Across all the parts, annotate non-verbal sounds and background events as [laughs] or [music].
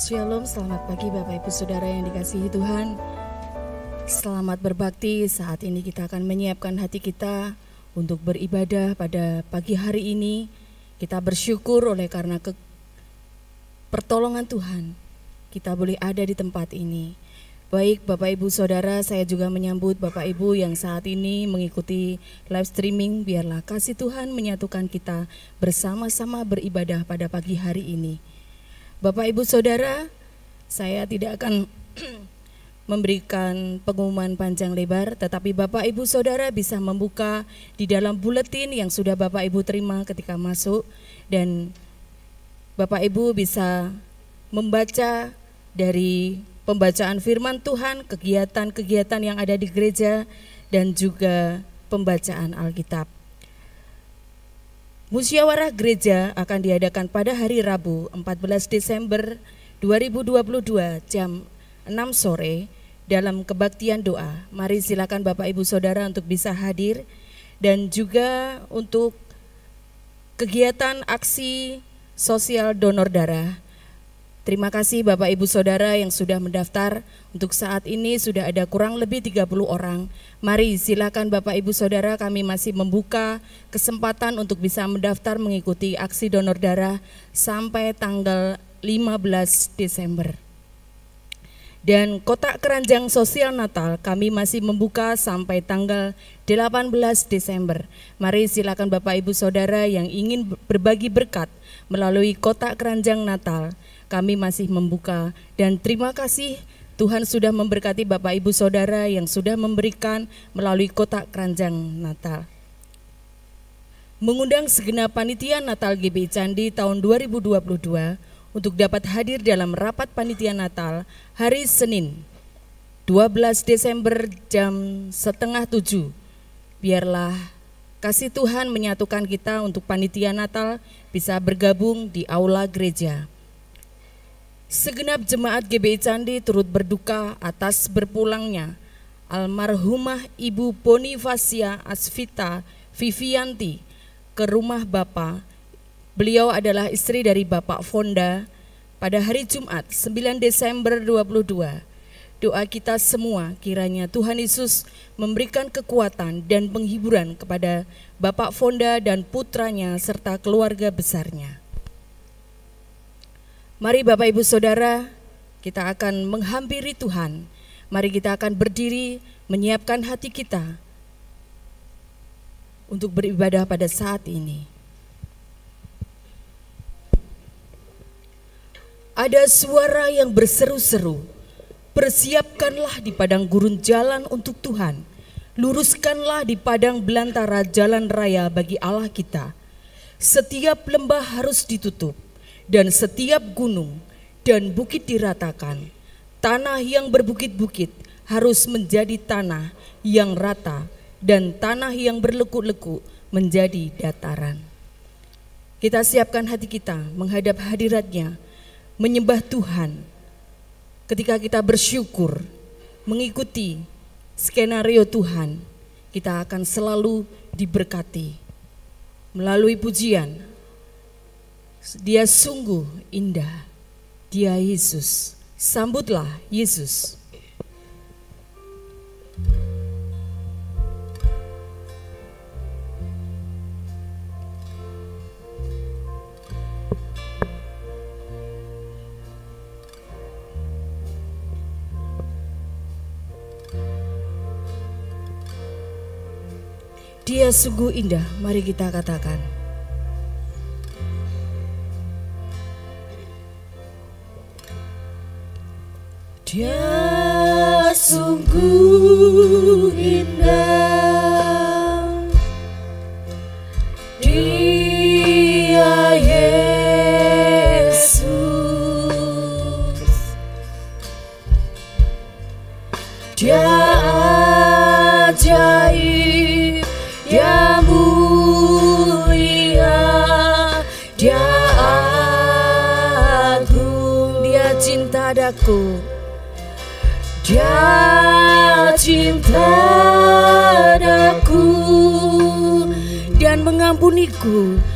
Shalom, selamat pagi Bapak Ibu Saudara yang dikasihi Tuhan. Selamat berbakti, saat ini kita akan menyiapkan hati kita untuk beribadah pada pagi hari ini. Kita bersyukur oleh karena ke pertolongan Tuhan, kita boleh ada di tempat ini. Baik Bapak Ibu Saudara, saya juga menyambut Bapak Ibu yang saat ini mengikuti live streaming. Biarlah kasih Tuhan menyatukan kita bersama-sama beribadah pada pagi hari ini. Bapak Ibu Saudara, saya tidak akan [clears throat] memberikan pengumuman panjang lebar, tetapi Bapak Ibu Saudara bisa membuka di dalam buletin yang sudah Bapak Ibu terima ketika masuk dan Bapak Ibu bisa membaca dari pembacaan firman Tuhan, kegiatan-kegiatan yang ada di gereja dan juga pembacaan Alkitab. Musyawarah gereja akan diadakan pada hari Rabu 14 Desember 2022 jam 6 sore dalam kebaktian doa. Mari silakan Bapak Ibu Saudara untuk bisa hadir dan juga untuk kegiatan aksi sosial donor darah Terima kasih Bapak Ibu Saudara yang sudah mendaftar. Untuk saat ini sudah ada kurang lebih 30 orang. Mari silakan Bapak Ibu Saudara kami masih membuka kesempatan untuk bisa mendaftar mengikuti aksi donor darah sampai tanggal 15 Desember. Dan kotak keranjang sosial Natal kami masih membuka sampai tanggal 18 Desember. Mari silakan Bapak Ibu Saudara yang ingin berbagi berkat melalui kotak keranjang Natal kami masih membuka dan terima kasih Tuhan sudah memberkati Bapak Ibu Saudara yang sudah memberikan melalui kotak keranjang Natal. Mengundang segenap panitia Natal GBI Candi tahun 2022 untuk dapat hadir dalam rapat panitia Natal hari Senin 12 Desember jam setengah tujuh. Biarlah kasih Tuhan menyatukan kita untuk panitia Natal bisa bergabung di aula gereja. Segenap jemaat GBI Candi turut berduka atas berpulangnya almarhumah Ibu Bonifasia Asvita Vivianti ke rumah Bapak. Beliau adalah istri dari Bapak Fonda pada hari Jumat 9 Desember 22. Doa kita semua kiranya Tuhan Yesus memberikan kekuatan dan penghiburan kepada Bapak Fonda dan putranya serta keluarga besarnya. Mari Bapak Ibu Saudara, kita akan menghampiri Tuhan. Mari kita akan berdiri menyiapkan hati kita untuk beribadah pada saat ini. Ada suara yang berseru-seru, persiapkanlah di padang gurun jalan untuk Tuhan, luruskanlah di padang belantara jalan raya bagi Allah kita. Setiap lembah harus ditutup, dan setiap gunung dan bukit diratakan. Tanah yang berbukit-bukit harus menjadi tanah yang rata dan tanah yang berlekuk-lekuk menjadi dataran. Kita siapkan hati kita menghadap hadiratnya, menyembah Tuhan. Ketika kita bersyukur, mengikuti skenario Tuhan, kita akan selalu diberkati. Melalui pujian, dia sungguh indah. Dia Yesus. Sambutlah Yesus. Dia sungguh indah, mari kita katakan. Dia sungguh school.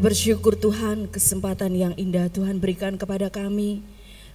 Bersyukur Tuhan kesempatan yang indah Tuhan berikan kepada kami.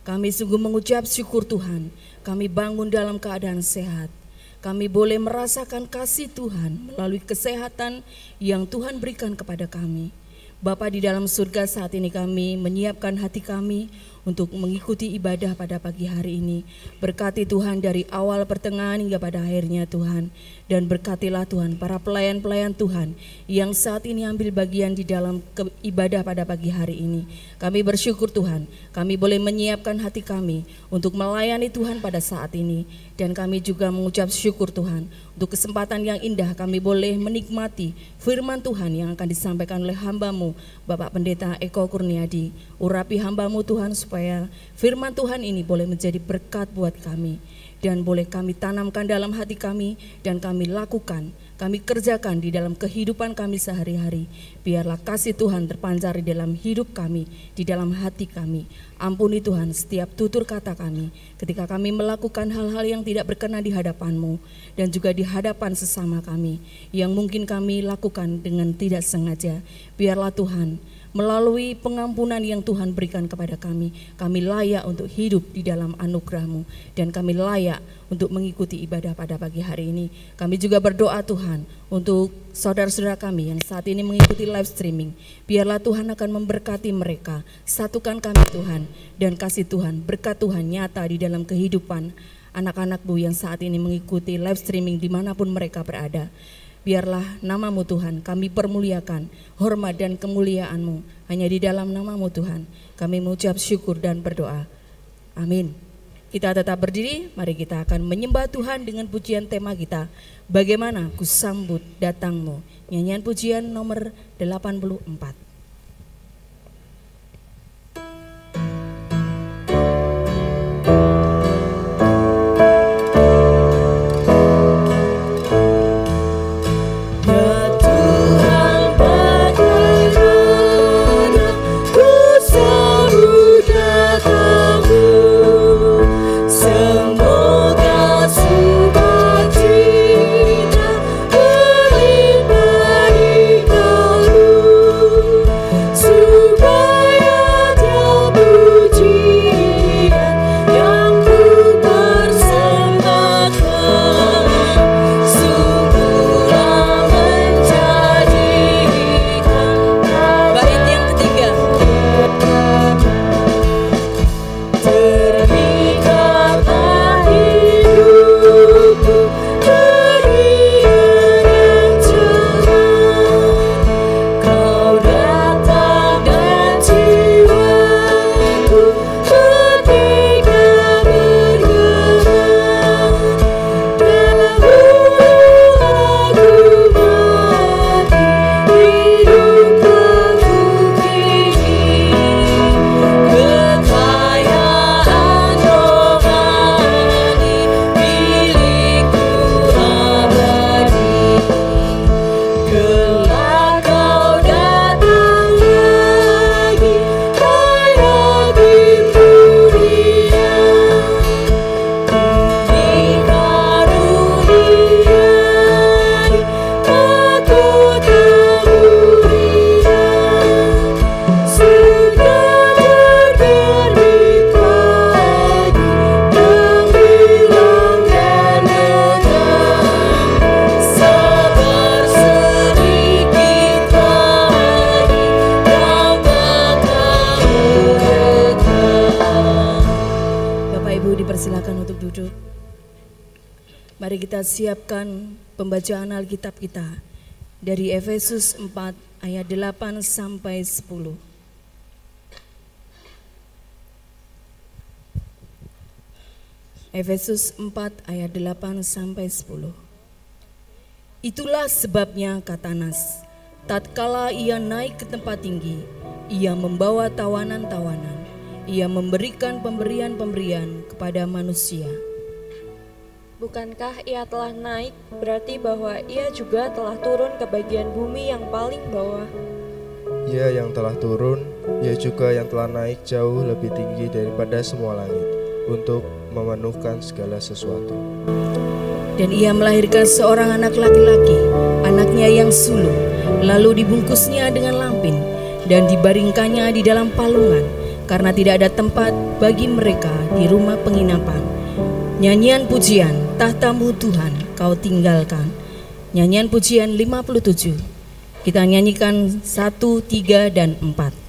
Kami sungguh mengucap syukur Tuhan. Kami bangun dalam keadaan sehat. Kami boleh merasakan kasih Tuhan melalui kesehatan yang Tuhan berikan kepada kami. Bapa di dalam surga saat ini kami menyiapkan hati kami untuk mengikuti ibadah pada pagi hari ini. Berkati Tuhan dari awal pertengahan hingga pada akhirnya Tuhan. Dan berkatilah Tuhan para pelayan-pelayan Tuhan yang saat ini ambil bagian di dalam ibadah pada pagi hari ini. Kami bersyukur Tuhan, kami boleh menyiapkan hati kami untuk melayani Tuhan pada saat ini. Dan kami juga mengucap syukur Tuhan untuk kesempatan yang indah kami boleh menikmati firman Tuhan yang akan disampaikan oleh hambamu Bapak Pendeta Eko Kurniadi. Urapi hambamu Tuhan supaya firman Tuhan ini boleh menjadi berkat buat kami dan boleh kami tanamkan dalam hati kami dan kami lakukan kami kerjakan di dalam kehidupan kami sehari-hari. Biarlah kasih Tuhan terpancar di dalam hidup kami, di dalam hati kami. Ampuni Tuhan setiap tutur kata kami ketika kami melakukan hal-hal yang tidak berkenan di hadapan-Mu dan juga di hadapan sesama kami yang mungkin kami lakukan dengan tidak sengaja. Biarlah Tuhan melalui pengampunan yang Tuhan berikan kepada kami, kami layak untuk hidup di dalam anugerah-Mu dan kami layak untuk mengikuti ibadah pada pagi hari ini. Kami juga berdoa Tuhan untuk saudara-saudara kami yang saat ini mengikuti live streaming. Biarlah Tuhan akan memberkati mereka, satukan kami Tuhan dan kasih Tuhan, berkat Tuhan nyata di dalam kehidupan anak-anakmu yang saat ini mengikuti live streaming di mana pun mereka berada. Biarlah namamu Tuhan kami permuliakan, hormat dan kemuliaanmu hanya di dalam namamu Tuhan. Kami mengucap syukur dan berdoa. Amin. Kita tetap berdiri, mari kita akan menyembah Tuhan dengan pujian tema kita. Bagaimana ku sambut datangmu. Nyanyian pujian nomor 84. Alkitab kita dari Efesus 4 ayat 8 sampai 10. Efesus 4 ayat 8 sampai 10. Itulah sebabnya kata Nas, tatkala ia naik ke tempat tinggi, ia membawa tawanan-tawanan, ia memberikan pemberian-pemberian kepada manusia Bukankah ia telah naik, berarti bahwa ia juga telah turun ke bagian bumi yang paling bawah? Ia yang telah turun, ia juga yang telah naik jauh lebih tinggi daripada semua langit, untuk memenuhkan segala sesuatu. Dan ia melahirkan seorang anak laki-laki, anaknya yang sulung, lalu dibungkusnya dengan lampin, dan dibaringkannya di dalam palungan, karena tidak ada tempat bagi mereka di rumah penginapan. Nyanyian pujian tahtamu Tuhan kau tinggalkan. Nyanyian pujian 57. Kita nyanyikan 1, 3, dan 4.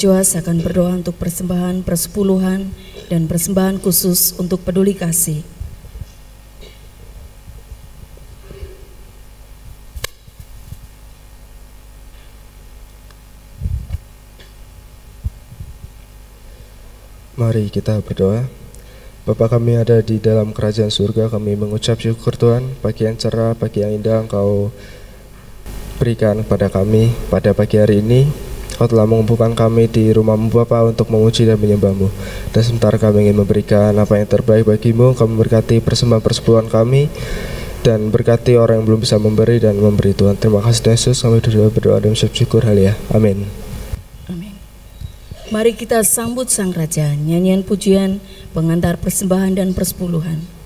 Joas akan berdoa untuk persembahan persepuluhan dan persembahan khusus untuk peduli kasih. Mari kita berdoa. Bapa kami ada di dalam kerajaan surga, kami mengucap syukur Tuhan, pagi yang cerah, pagi yang indah Engkau berikan kepada kami pada pagi hari ini. Kau telah mengumpulkan kami di rumahmu Bapa untuk memuji dan menyembahmu. Dan sementara kami ingin memberikan apa yang terbaik bagimu, kami memberkati persembahan persepuluhan kami, dan berkati orang yang belum bisa memberi dan memberi Tuhan. Terima kasih Yesus, kami berdoa, berdoa dan syukur hal ya. Amin. Mari kita sambut Sang Raja, nyanyian pujian, pengantar persembahan dan persepuluhan.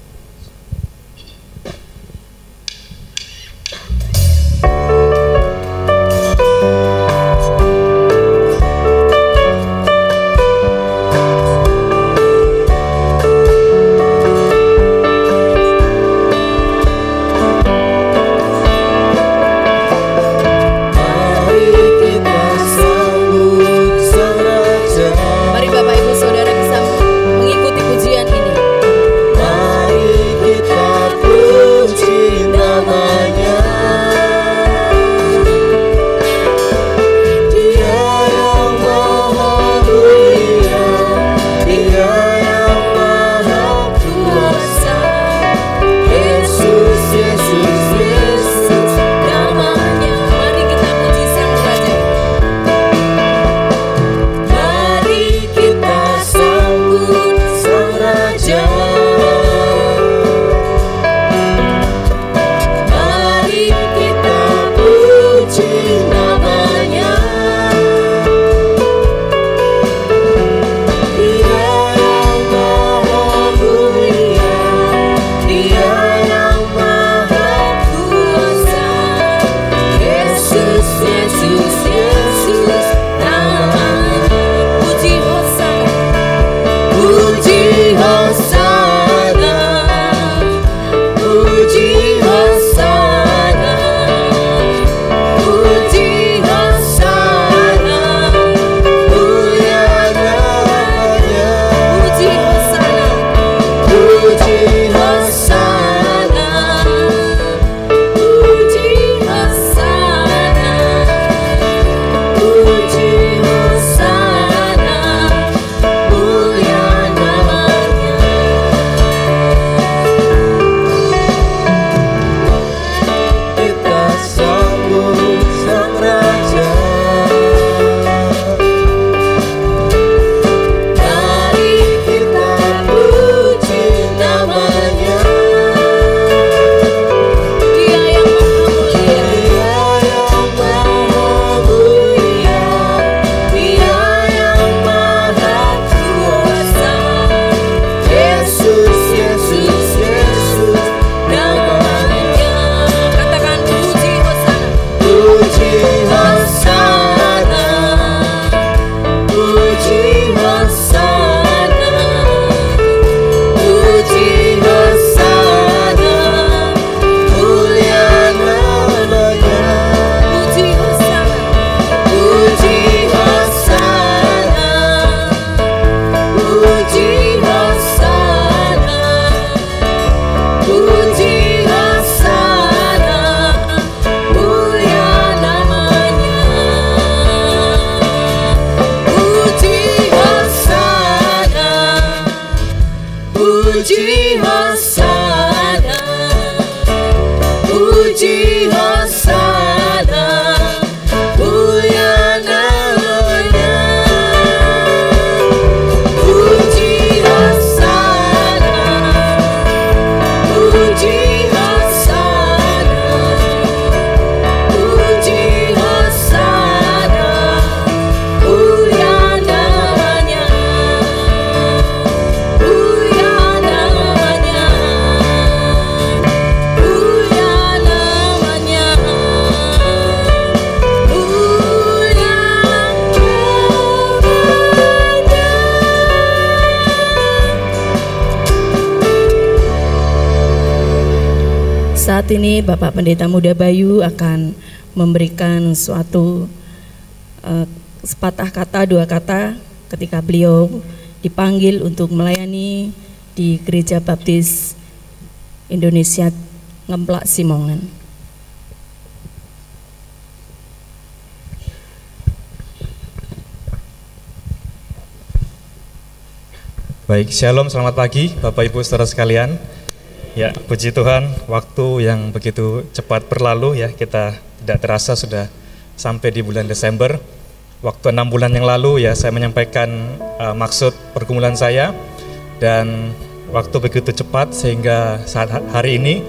Ini Bapak Pendeta Muda Bayu akan memberikan suatu uh, sepatah kata, dua kata ketika beliau dipanggil untuk melayani di Gereja Baptis Indonesia Ngemplak Simongan. Baik, Shalom, selamat pagi Bapak Ibu Saudara sekalian. Ya, puji Tuhan, waktu yang begitu cepat berlalu ya, kita tidak terasa sudah sampai di bulan Desember. Waktu enam bulan yang lalu ya, saya menyampaikan uh, maksud pergumulan saya dan waktu begitu cepat sehingga saat hari ini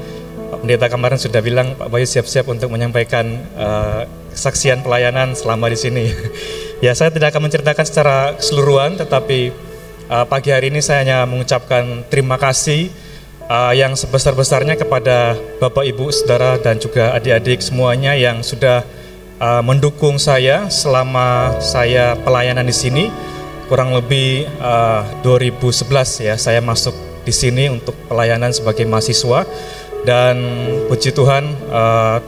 Pak Pendeta kemarin sudah bilang Pak Bayu siap-siap untuk menyampaikan uh, kesaksian pelayanan selama di sini. [laughs] ya saya tidak akan menceritakan secara keseluruhan, tetapi uh, pagi hari ini saya hanya mengucapkan terima kasih uh, yang sebesar-besarnya kepada Bapak Ibu, Saudara dan juga adik-adik semuanya yang sudah uh, mendukung saya selama saya pelayanan di sini. Kurang lebih uh, 2011 ya saya masuk di sini untuk pelayanan sebagai mahasiswa. Dan puji Tuhan uh,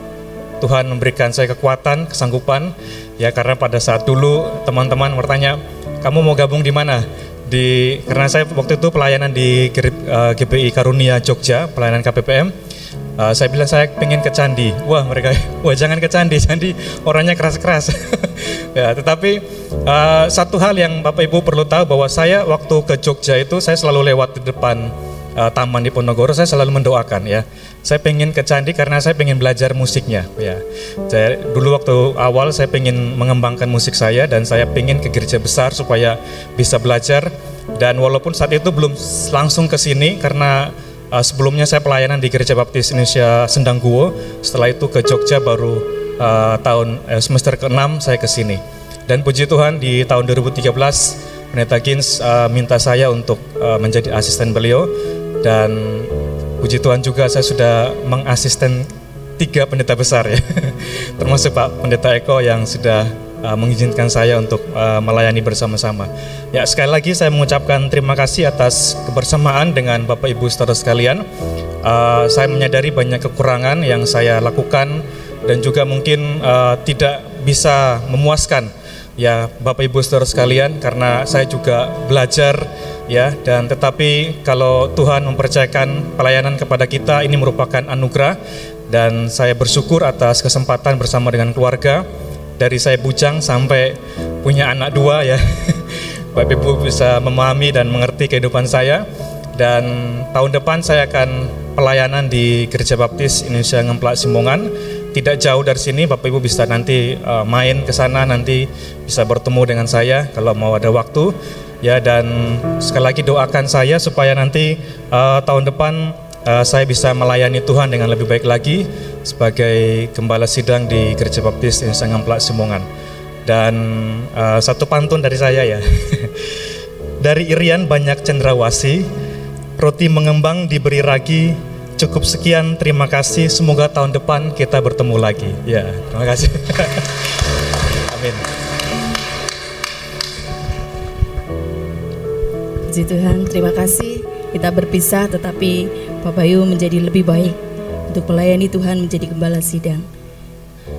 Tuhan memberikan saya kekuatan, kesanggupan. Ya karena pada saat dulu teman-teman bertanya kamu mau gabung di mana? Di karena saya waktu itu pelayanan di uh, eh, GPI Karunia Jogja, pelayanan KPPM. Uh, saya bilang saya pengen ke candi. Wah mereka, [laughs] wah jangan ke candi, [laughs] candi orangnya keras-keras. [laughs] ya, tetapi uh, satu hal yang Bapak Ibu perlu tahu bahwa saya waktu ke Jogja itu saya selalu lewat di depan uh, taman Ponorogo saya selalu mendoakan ya. Saya pengen ke candi karena saya pengen belajar musiknya ya. Saya dulu waktu awal saya pengen mengembangkan musik saya dan saya pengen ke gereja besar supaya bisa belajar dan walaupun saat itu belum langsung ke sini karena uh, sebelumnya saya pelayanan di Gereja Baptis Indonesia Sendangguo, setelah itu ke Jogja baru uh, tahun uh, semester ke-6 saya ke sini. Dan puji Tuhan di tahun 2013 Pendeta Gins uh, minta saya untuk uh, menjadi asisten beliau dan puji Tuhan juga saya sudah mengasisten tiga pendeta besar ya, [laughs] termasuk Pak Pendeta Eko yang sudah uh, mengizinkan saya untuk uh, melayani bersama-sama. Ya sekali lagi saya mengucapkan terima kasih atas kebersamaan dengan Bapak Ibu saudara sekalian. Uh, saya menyadari banyak kekurangan yang saya lakukan dan juga mungkin uh, tidak bisa memuaskan ya Bapak Ibu saudara sekalian karena saya juga belajar ya. Dan tetapi kalau Tuhan mempercayakan pelayanan kepada kita ini merupakan anugerah. Dan saya bersyukur atas kesempatan bersama dengan keluarga. Dari saya bujang sampai punya anak dua ya. [laughs] Bapak Ibu bisa memahami dan mengerti kehidupan saya. Dan tahun depan saya akan pelayanan di Gereja Baptis Indonesia Ngemplak Simongan tidak jauh dari sini Bapak Ibu bisa nanti uh, main ke sana nanti bisa bertemu dengan saya kalau mau ada waktu ya. Dan sekali lagi doakan saya supaya nanti uh, tahun depan uh, saya bisa melayani Tuhan dengan lebih baik lagi sebagai gembala sidang di Gereja Baptis Indonesia Ngamplak Simongan dan uh, satu pantun dari saya ya. [laughs] Dari Irian banyak cendrawasi roti mengembang diberi ragi cukup sekian terima kasih semoga tahun depan kita bertemu lagi ya terima kasih [laughs] amin Puji Tuhan, terima kasih. Kita berpisah tetapi Pak Bayu menjadi lebih baik untuk melayani Tuhan menjadi gembala sidang.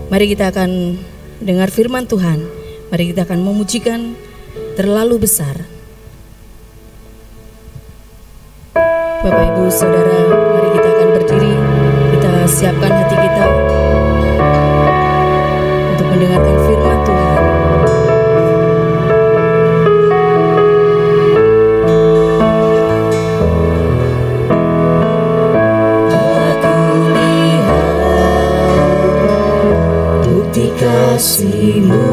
Mari kita akan dengar firman Tuhan. Mari kita akan memujikan terlalu besar. Bapak Ibu Saudara, siapkan hati kita untuk mendengarkan firman Tuhan. kasihmu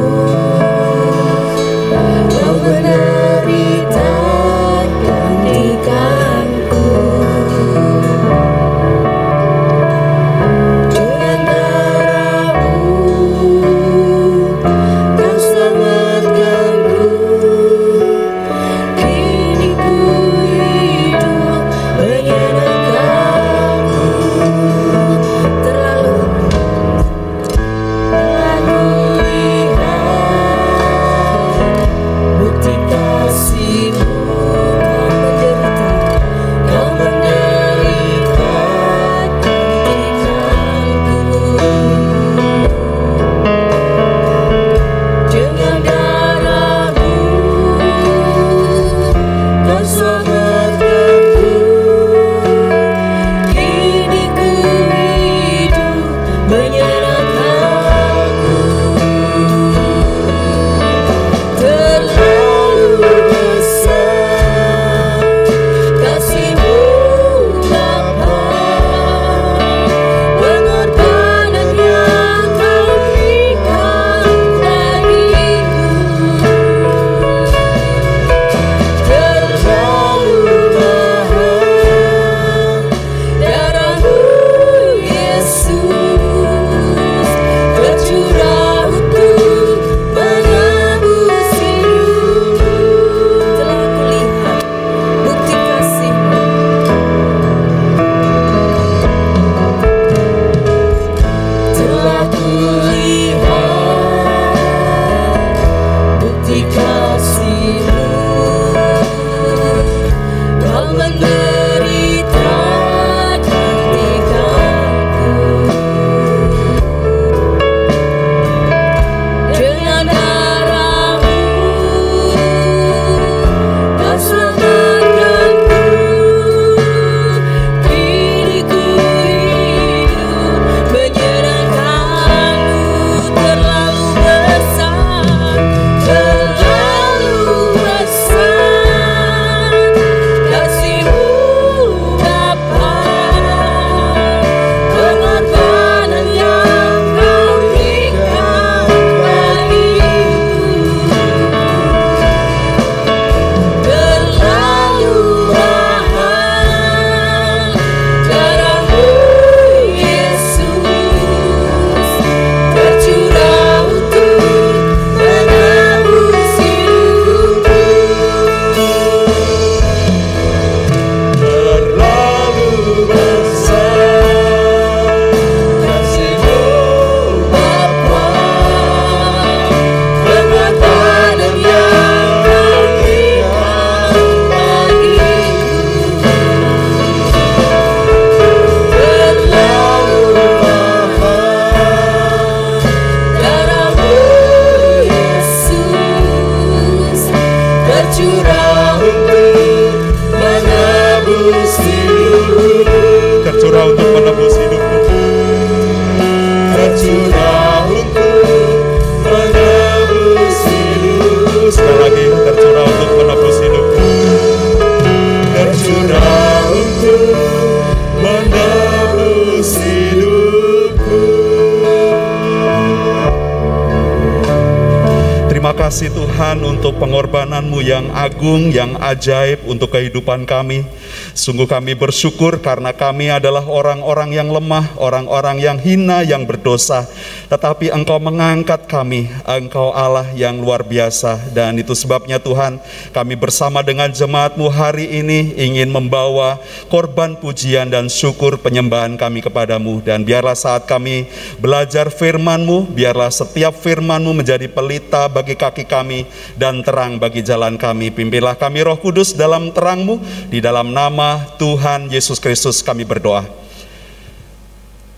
kasih Tuhan untuk pengorbananmu yang agung, yang ajaib untuk kehidupan kami. Sungguh kami bersyukur karena kami adalah orang-orang yang lemah, orang-orang yang hina, yang berdosa. Tetapi Engkau mengangkat kami, Engkau Allah yang luar biasa. Dan itu sebabnya Tuhan, kami bersama dengan jemaatmu hari ini ingin membawa korban pujian dan syukur penyembahan kami kepadamu. Dan biarlah saat kami belajar firman-Mu, biarlah setiap firman-Mu menjadi pelita bagi kaki kami dan terang bagi jalan kami. Pimpinlah kami roh kudus dalam terang-Mu, di dalam nama Tuhan Yesus Kristus kami berdoa.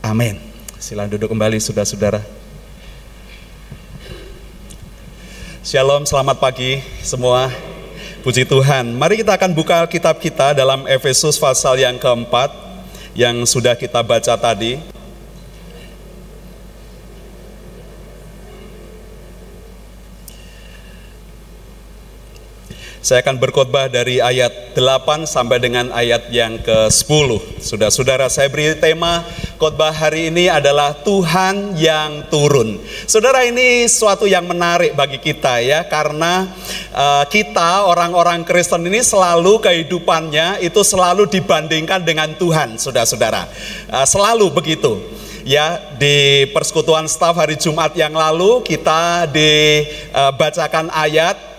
Amin. Silakan duduk kembali saudara-saudara. Shalom, selamat pagi semua. Puji Tuhan. Mari kita akan buka kitab kita dalam Efesus pasal yang keempat yang sudah kita baca tadi. Saya akan berkhotbah dari ayat 8 sampai dengan ayat yang ke-10. Sudah saudara saya beri tema khotbah hari ini adalah Tuhan yang turun. Saudara ini suatu yang menarik bagi kita ya karena uh, kita orang-orang Kristen ini selalu kehidupannya itu selalu dibandingkan dengan Tuhan, Saudara-saudara. Uh, selalu begitu ya di persekutuan staf hari Jumat yang lalu kita dibacakan ayat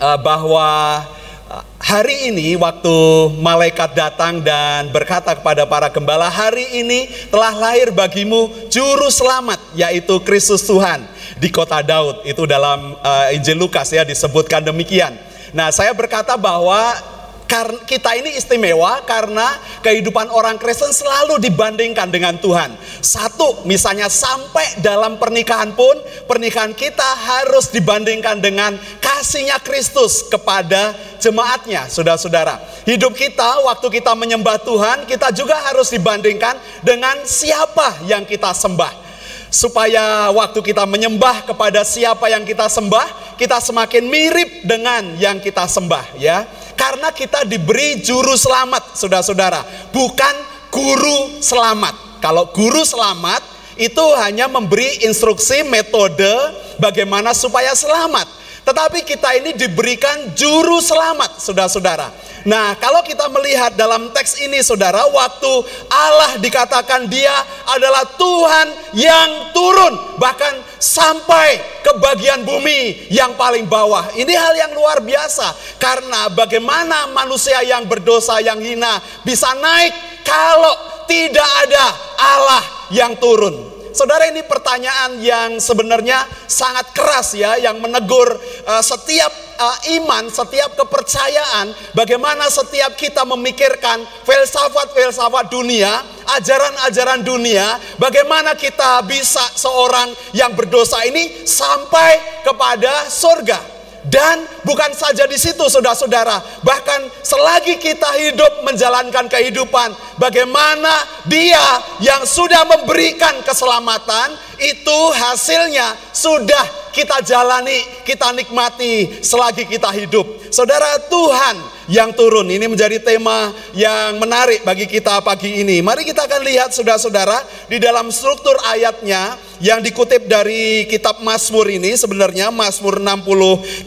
uh, bahwa eh, hari ini waktu malaikat datang dan berkata kepada para gembala, "Hari ini telah lahir bagimu juru selamat yaitu Kristus Tuhan di kota Daud." Itu dalam uh, Injil Lukas ya disebutkan demikian. Nah, saya berkata bahwa karena kita ini istimewa karena kehidupan orang Kristen selalu dibandingkan dengan Tuhan. Satu, misalnya sampai dalam pernikahan pun, pernikahan kita harus dibandingkan dengan kasihnya Kristus kepada jemaatnya, saudara-saudara. Hidup kita, waktu kita menyembah Tuhan, kita juga harus dibandingkan dengan siapa yang kita sembah supaya waktu kita menyembah kepada siapa yang kita sembah, kita semakin mirip dengan yang kita sembah ya. Karena kita diberi juru selamat, saudara-saudara, bukan guru selamat. Kalau guru selamat itu hanya memberi instruksi metode bagaimana supaya selamat. Tetapi kita ini diberikan juru selamat, saudara-saudara. Nah, kalau kita melihat dalam teks ini, saudara, waktu Allah dikatakan Dia adalah Tuhan yang turun, bahkan sampai ke bagian bumi yang paling bawah. Ini hal yang luar biasa, karena bagaimana manusia yang berdosa, yang hina, bisa naik kalau tidak ada Allah yang turun. Saudara ini pertanyaan yang sebenarnya sangat keras ya yang menegur uh, setiap uh, iman, setiap kepercayaan, bagaimana setiap kita memikirkan filsafat-filsafat dunia, ajaran-ajaran dunia, bagaimana kita bisa seorang yang berdosa ini sampai kepada surga. Dan bukan saja di situ saudara-saudara, bahkan selagi kita hidup menjalankan kehidupan, bagaimana dia yang sudah memberikan keselamatan, itu hasilnya sudah kita jalani, kita nikmati selagi kita hidup. Saudara Tuhan yang turun, ini menjadi tema yang menarik bagi kita pagi ini. Mari kita akan lihat saudara-saudara, di dalam struktur ayatnya, yang dikutip dari kitab Mazmur ini sebenarnya Mazmur 68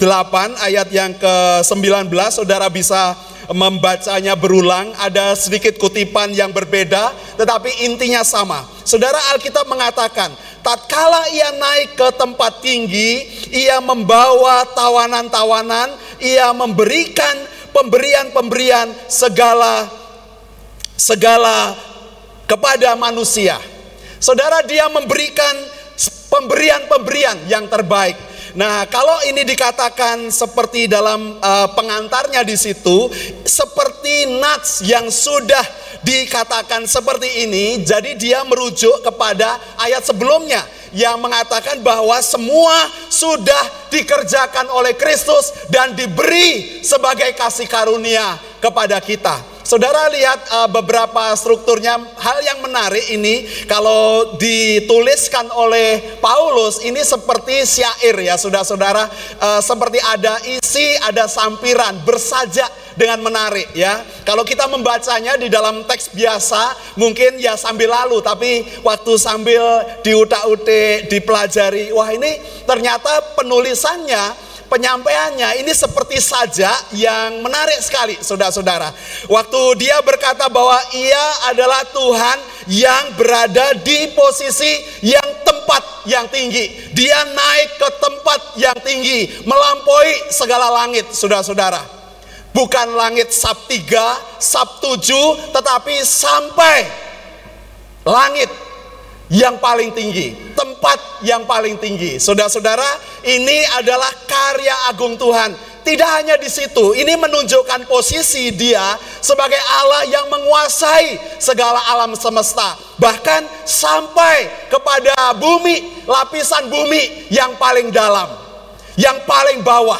ayat yang ke-19 saudara bisa membacanya berulang ada sedikit kutipan yang berbeda tetapi intinya sama. Saudara Alkitab mengatakan, tatkala ia naik ke tempat tinggi, ia membawa tawanan-tawanan, ia memberikan pemberian-pemberian segala segala kepada manusia. Saudara dia memberikan pemberian-pemberian yang terbaik. Nah, kalau ini dikatakan seperti dalam uh, pengantarnya di situ, seperti nats yang sudah dikatakan seperti ini, jadi dia merujuk kepada ayat sebelumnya yang mengatakan bahwa semua sudah dikerjakan oleh Kristus dan diberi sebagai kasih karunia kepada kita. Saudara lihat uh, beberapa strukturnya. Hal yang menarik ini kalau dituliskan oleh Paulus ini seperti syair ya saudara-saudara. Uh, seperti ada isi, ada sampiran, bersajak dengan menarik ya. Kalau kita membacanya di dalam teks biasa mungkin ya sambil lalu. Tapi waktu sambil diutak-utik, dipelajari. Wah ini ternyata penulisannya penyampaiannya ini seperti saja yang menarik sekali saudara-saudara. Waktu dia berkata bahwa ia adalah Tuhan yang berada di posisi yang tempat yang tinggi. Dia naik ke tempat yang tinggi, melampaui segala langit, saudara-saudara. Bukan langit sab 3, sab 7, tetapi sampai langit yang paling tinggi, tempat yang paling tinggi. Saudara-saudara, ini adalah karya agung Tuhan. Tidak hanya di situ, ini menunjukkan posisi dia sebagai Allah yang menguasai segala alam semesta. Bahkan sampai kepada bumi, lapisan bumi yang paling dalam, yang paling bawah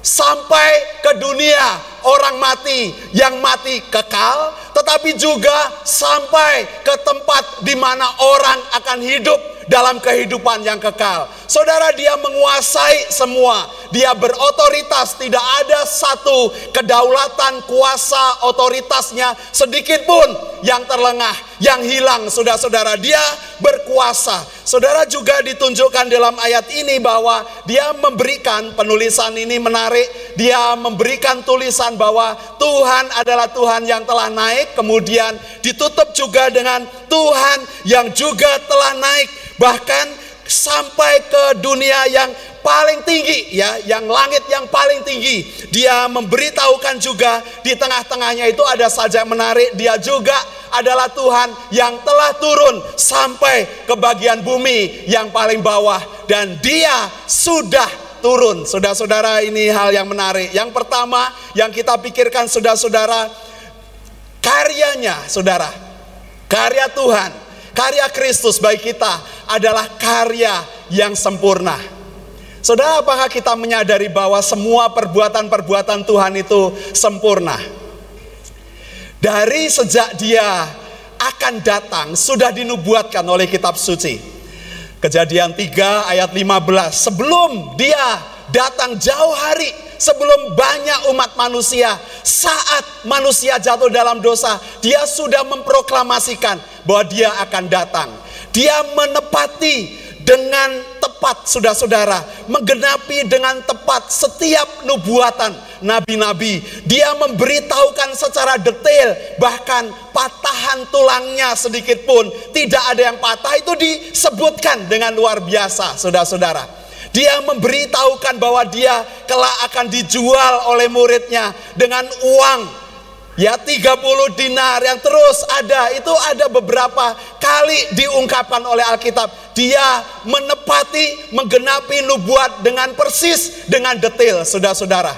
sampai ke dunia orang mati yang mati kekal, tetapi juga sampai ke tempat di mana orang akan hidup dalam kehidupan yang kekal. Saudara, dia menguasai semua, dia berotoritas, tidak ada satu kedaulatan kuasa otoritasnya sedikit pun yang terlengah, yang hilang, saudara-saudara. Dia berkuasa. Saudara juga ditunjukkan dalam ayat ini bahwa dia memberikan penulisan ini menarik, dia memberikan tulisan bahwa Tuhan adalah Tuhan yang telah naik, kemudian ditutup juga dengan Tuhan yang juga telah naik bahkan sampai ke dunia yang paling tinggi ya, yang langit yang paling tinggi. Dia memberitahukan juga di tengah-tengahnya itu ada saja menarik, dia juga adalah Tuhan yang telah turun sampai ke bagian bumi yang paling bawah dan dia sudah turun. Saudara-saudara, ini hal yang menarik. Yang pertama yang kita pikirkan saudara-saudara karyanya, Saudara. Karya Tuhan, karya Kristus bagi kita adalah karya yang sempurna. Saudara, apakah kita menyadari bahwa semua perbuatan-perbuatan Tuhan itu sempurna? Dari sejak dia akan datang sudah dinubuatkan oleh kitab suci. Kejadian 3 ayat 15, sebelum dia datang jauh hari sebelum banyak umat manusia, saat manusia jatuh dalam dosa, dia sudah memproklamasikan bahwa dia akan datang. Dia menepati dengan tepat saudara-saudara, menggenapi dengan tepat setiap nubuatan nabi-nabi. Dia memberitahukan secara detail, bahkan patahan tulangnya sedikit pun tidak ada yang patah itu disebutkan dengan luar biasa, saudara-saudara. Dia memberitahukan bahwa dia kelak akan dijual oleh muridnya dengan uang Ya 30 dinar yang terus ada itu ada beberapa kali diungkapkan oleh Alkitab. Dia menepati, menggenapi nubuat dengan persis, dengan detail, saudara-saudara.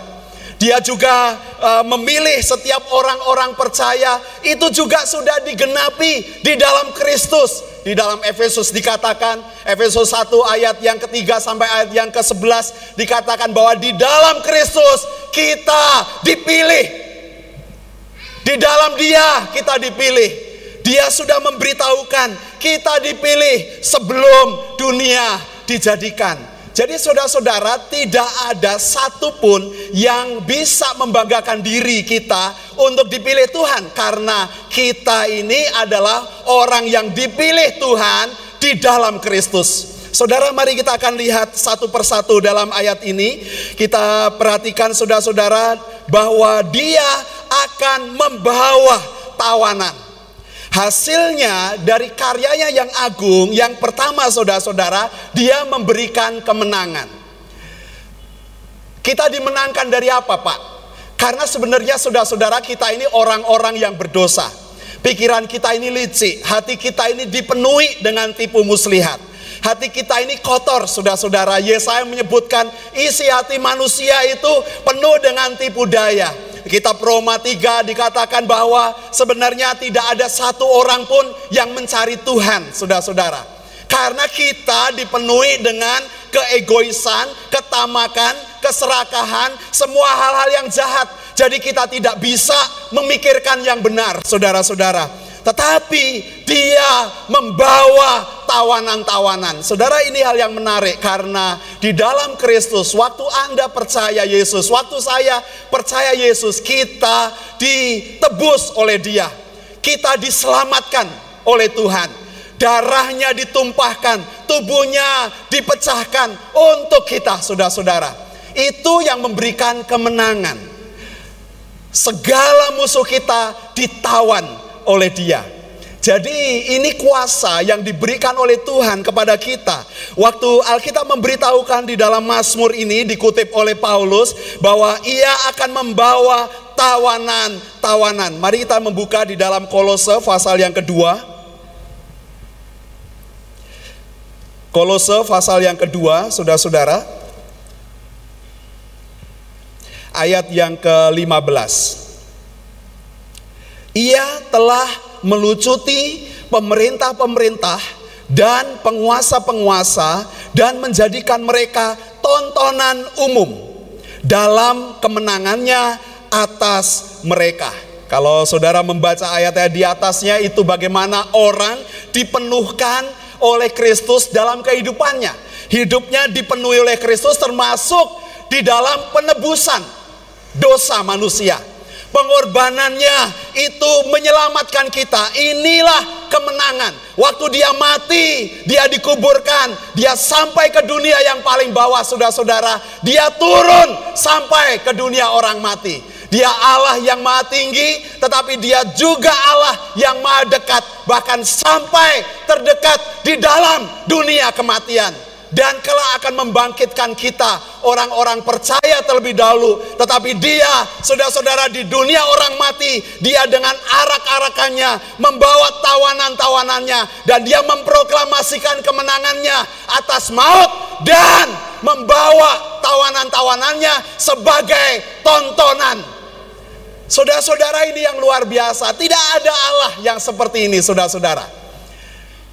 Dia juga uh, memilih setiap orang-orang percaya itu juga sudah digenapi di dalam Kristus. Di dalam Efesus dikatakan, Efesus 1 ayat yang ketiga sampai ayat yang ke-11 dikatakan bahwa di dalam Kristus kita dipilih di dalam dia kita dipilih. Dia sudah memberitahukan kita dipilih sebelum dunia dijadikan. Jadi saudara-saudara tidak ada satupun yang bisa membanggakan diri kita untuk dipilih Tuhan. Karena kita ini adalah orang yang dipilih Tuhan di dalam Kristus. Saudara mari kita akan lihat satu persatu dalam ayat ini. Kita perhatikan saudara-saudara bahwa dia akan membawa tawanan. Hasilnya dari karyanya yang agung, yang pertama saudara-saudara, dia memberikan kemenangan. Kita dimenangkan dari apa Pak? Karena sebenarnya saudara-saudara kita ini orang-orang yang berdosa. Pikiran kita ini licik, hati kita ini dipenuhi dengan tipu muslihat. Hati kita ini kotor, saudara-saudara. Yesaya menyebutkan isi hati manusia itu penuh dengan tipu daya. Kitab Roma 3 dikatakan bahwa sebenarnya tidak ada satu orang pun yang mencari Tuhan, saudara-saudara. Karena kita dipenuhi dengan keegoisan, ketamakan, keserakahan, semua hal-hal yang jahat. Jadi kita tidak bisa memikirkan yang benar, saudara-saudara. Tetapi dia membawa tawanan-tawanan. Saudara ini hal yang menarik karena di dalam Kristus waktu Anda percaya Yesus, waktu saya percaya Yesus, kita ditebus oleh Dia. Kita diselamatkan oleh Tuhan. Darahnya ditumpahkan, tubuhnya dipecahkan untuk kita, saudara-saudara. Itu yang memberikan kemenangan. Segala musuh kita ditawan oleh Dia. Jadi ini kuasa yang diberikan oleh Tuhan kepada kita. Waktu Alkitab memberitahukan di dalam Mazmur ini dikutip oleh Paulus bahwa ia akan membawa tawanan-tawanan. Mari kita membuka di dalam Kolose pasal yang kedua. Kolose pasal yang kedua, saudara-saudara. Ayat yang ke-15. Ia telah melucuti pemerintah-pemerintah dan penguasa-penguasa dan menjadikan mereka tontonan umum dalam kemenangannya atas mereka. Kalau saudara membaca ayatnya di atasnya itu bagaimana orang dipenuhkan oleh Kristus dalam kehidupannya. Hidupnya dipenuhi oleh Kristus termasuk di dalam penebusan dosa manusia pengorbanannya itu menyelamatkan kita. Inilah kemenangan. Waktu dia mati, dia dikuburkan, dia sampai ke dunia yang paling bawah, saudara-saudara. Dia turun sampai ke dunia orang mati. Dia Allah yang maha tinggi, tetapi dia juga Allah yang maha dekat, bahkan sampai terdekat di dalam dunia kematian dan kelak akan membangkitkan kita orang-orang percaya terlebih dahulu. Tetapi dia saudara-saudara di dunia orang mati dia dengan arak-arakannya membawa tawanan-tawanannya. Dan dia memproklamasikan kemenangannya atas maut dan membawa tawanan-tawanannya sebagai tontonan. Saudara-saudara ini yang luar biasa, tidak ada Allah yang seperti ini, saudara-saudara.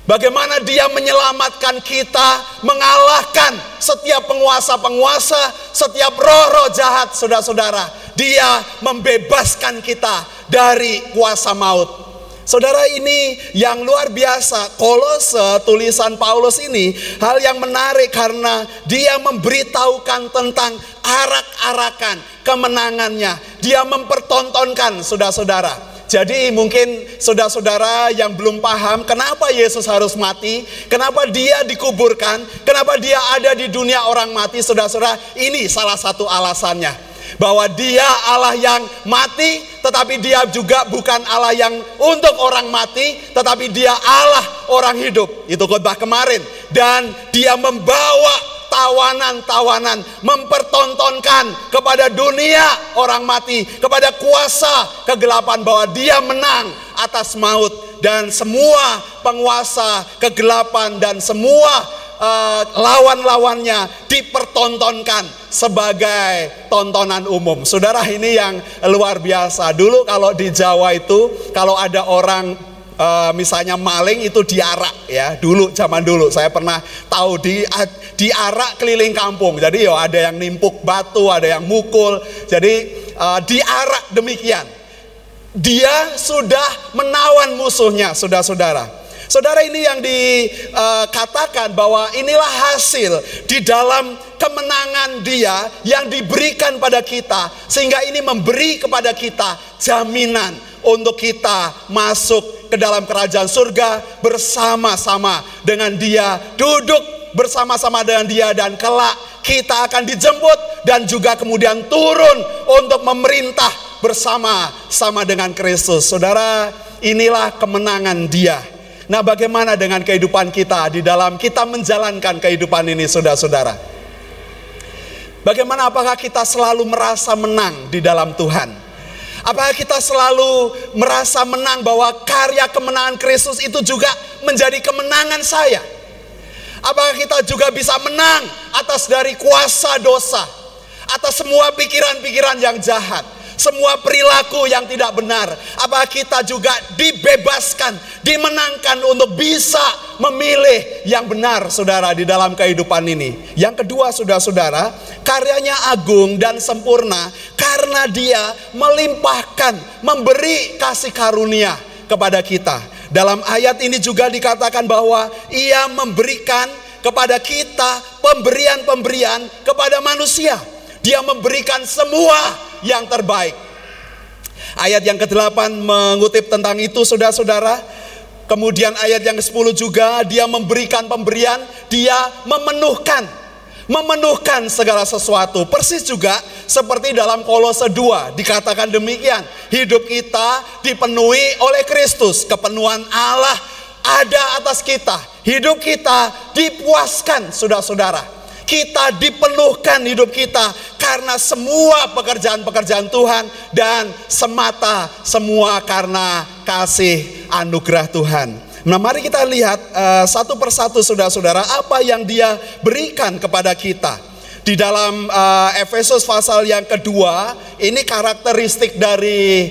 Bagaimana dia menyelamatkan kita, mengalahkan setiap penguasa-penguasa, setiap roh-roh jahat, saudara-saudara. Dia membebaskan kita dari kuasa maut. Saudara ini yang luar biasa, kolose tulisan Paulus ini hal yang menarik karena dia memberitahukan tentang arak-arakan kemenangannya. Dia mempertontonkan saudara-saudara jadi mungkin saudara-saudara yang belum paham kenapa Yesus harus mati, kenapa dia dikuburkan, kenapa dia ada di dunia orang mati, saudara-saudara, ini salah satu alasannya. Bahwa dia Allah yang mati, tetapi dia juga bukan Allah yang untuk orang mati, tetapi dia Allah orang hidup. Itu khotbah kemarin. Dan dia membawa tawanan-tawanan, mempertontonkan kepada dunia orang mati, kepada kuasa kegelapan bahwa dia menang atas maut dan semua penguasa kegelapan dan semua uh, lawan-lawannya dipertontonkan sebagai tontonan umum. Saudara ini yang luar biasa. Dulu kalau di Jawa itu kalau ada orang uh, misalnya maling itu diarak ya. Dulu zaman dulu. Saya pernah tahu di diarak keliling kampung. Jadi yo ada yang nimpuk batu ada yang mukul. Jadi uh, diarak demikian. Dia sudah menawan musuhnya saudara-saudara Saudara ini yang dikatakan uh, bahwa inilah hasil di dalam kemenangan dia yang diberikan pada kita sehingga ini memberi kepada kita jaminan untuk kita masuk ke dalam kerajaan surga bersama-sama dengan dia, duduk bersama-sama dengan dia dan kelak kita akan dijemput dan juga kemudian turun untuk memerintah bersama-sama dengan Kristus. Saudara, inilah kemenangan dia. Nah, bagaimana dengan kehidupan kita di dalam kita menjalankan kehidupan ini, saudara-saudara? Bagaimana apakah kita selalu merasa menang di dalam Tuhan? Apakah kita selalu merasa menang bahwa karya kemenangan Kristus itu juga menjadi kemenangan saya? Apakah kita juga bisa menang atas dari kuasa dosa, atas semua pikiran-pikiran yang jahat? Semua perilaku yang tidak benar. Apa kita juga dibebaskan, dimenangkan untuk bisa memilih yang benar, saudara, di dalam kehidupan ini. Yang kedua, saudara-saudara, karyanya agung dan sempurna karena dia melimpahkan, memberi kasih karunia kepada kita. Dalam ayat ini juga dikatakan bahwa ia memberikan kepada kita pemberian-pemberian kepada manusia. Dia memberikan semua yang terbaik. Ayat yang ke-8 mengutip tentang itu saudara-saudara. Kemudian ayat yang ke-10 juga dia memberikan pemberian, dia memenuhkan. memenuhkan segala sesuatu. Persis juga seperti dalam Kolose 2 dikatakan demikian. Hidup kita dipenuhi oleh Kristus. Kepenuhan Allah ada atas kita. Hidup kita dipuaskan saudara-saudara. Kita dipenuhkan hidup kita karena semua pekerjaan-pekerjaan Tuhan dan semata semua karena kasih anugerah Tuhan. Nah mari kita lihat uh, satu persatu saudara-saudara apa yang dia berikan kepada kita. Di dalam uh, Efesus pasal yang kedua ini karakteristik dari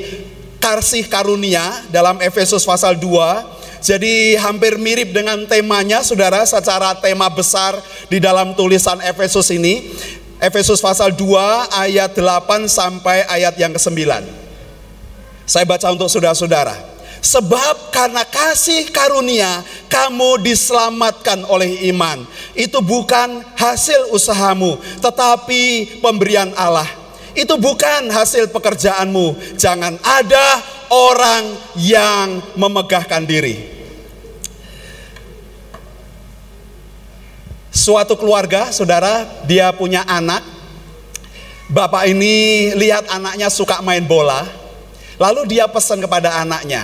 kasih karunia dalam Efesus pasal 2. Jadi hampir mirip dengan temanya saudara secara tema besar di dalam tulisan Efesus ini. Efesus pasal 2 ayat 8 sampai ayat yang ke-9. Saya baca untuk saudara-saudara. Sebab karena kasih karunia kamu diselamatkan oleh iman. Itu bukan hasil usahamu, tetapi pemberian Allah. Itu bukan hasil pekerjaanmu. Jangan ada orang yang memegahkan diri. Suatu keluarga, saudara, dia punya anak. Bapak ini lihat anaknya suka main bola, lalu dia pesan kepada anaknya,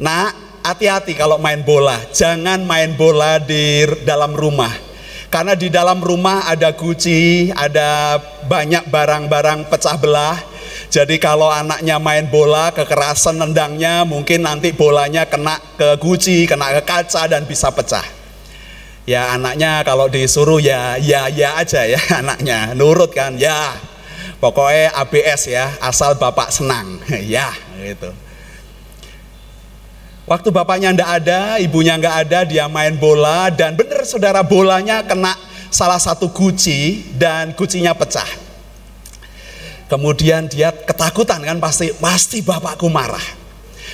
Nah, hati-hati kalau main bola. Jangan main bola di dalam rumah. Karena di dalam rumah ada guci, ada banyak barang-barang pecah belah. Jadi kalau anaknya main bola, kekerasan nendangnya, mungkin nanti bolanya kena ke guci, kena ke kaca dan bisa pecah. Ya anaknya kalau disuruh ya ya ya aja ya [laughs] anaknya, nurut kan, ya. Pokoknya ABS ya, asal bapak senang, [laughs] ya gitu. Waktu bapaknya ndak ada, ibunya nggak ada, dia main bola dan benar saudara bolanya kena salah satu guci dan gucinya pecah. Kemudian dia ketakutan kan pasti, pasti bapakku marah.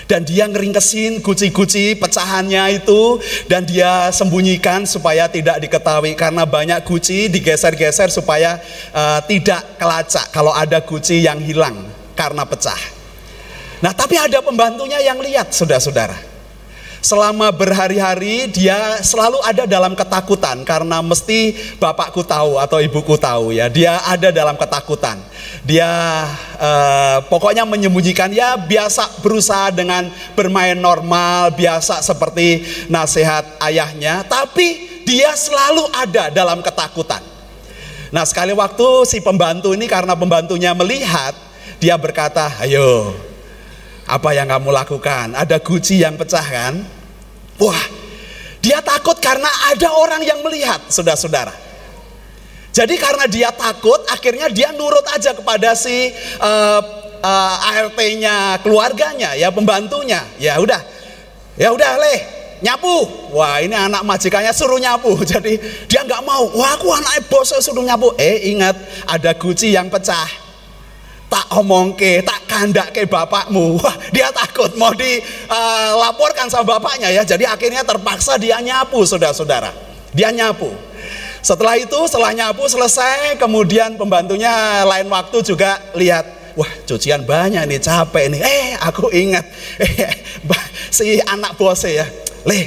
Dan dia ngeringkesin guci-guci pecahannya itu dan dia sembunyikan supaya tidak diketahui karena banyak guci digeser-geser supaya uh, tidak kelacak kalau ada guci yang hilang karena pecah. Nah tapi ada pembantunya yang lihat saudara-saudara. Selama berhari-hari dia selalu ada dalam ketakutan karena mesti bapakku tahu atau ibuku tahu ya. Dia ada dalam ketakutan. Dia eh, pokoknya menyembunyikan ya biasa berusaha dengan bermain normal, biasa seperti nasihat ayahnya, tapi dia selalu ada dalam ketakutan. Nah sekali waktu si pembantu ini karena pembantunya melihat, dia berkata, ayo apa yang kamu lakukan? Ada guci yang pecah kan? Wah, dia takut karena ada orang yang melihat, saudara-saudara. Jadi karena dia takut, akhirnya dia nurut aja kepada si uh, uh, ART-nya, keluarganya, ya pembantunya. Ya udah, ya udah leh, nyapu. Wah ini anak majikannya suruh nyapu. [laughs] Jadi dia nggak mau. Wah aku anak bos suruh nyapu. Eh ingat ada guci yang pecah tak omong ke, tak kandak ke bapakmu. Wah, dia takut mau dilaporkan uh, sama bapaknya ya. Jadi akhirnya terpaksa dia nyapu, saudara-saudara. Dia nyapu. Setelah itu, setelah nyapu selesai, kemudian pembantunya lain waktu juga lihat, wah cucian banyak nih, capek nih. Eh, aku ingat, [laughs] eh, si anak bosnya ya, leh,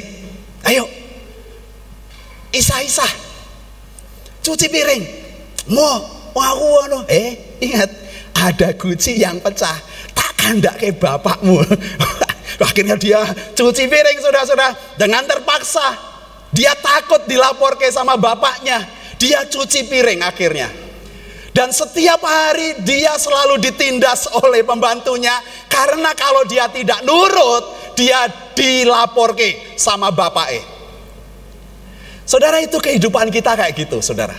ayo, isa-isa, cuci piring, mau, anu, eh, ingat, ada guci yang pecah. Takkan tidak kayak bapakmu. [laughs] Akhirnya dia cuci piring sudah-sudah dengan terpaksa. Dia takut dilapor ke sama bapaknya. Dia cuci piring akhirnya. Dan setiap hari dia selalu ditindas oleh pembantunya. Karena kalau dia tidak nurut dia dilapor ke sama bapaknya saudara itu kehidupan kita kayak gitu saudara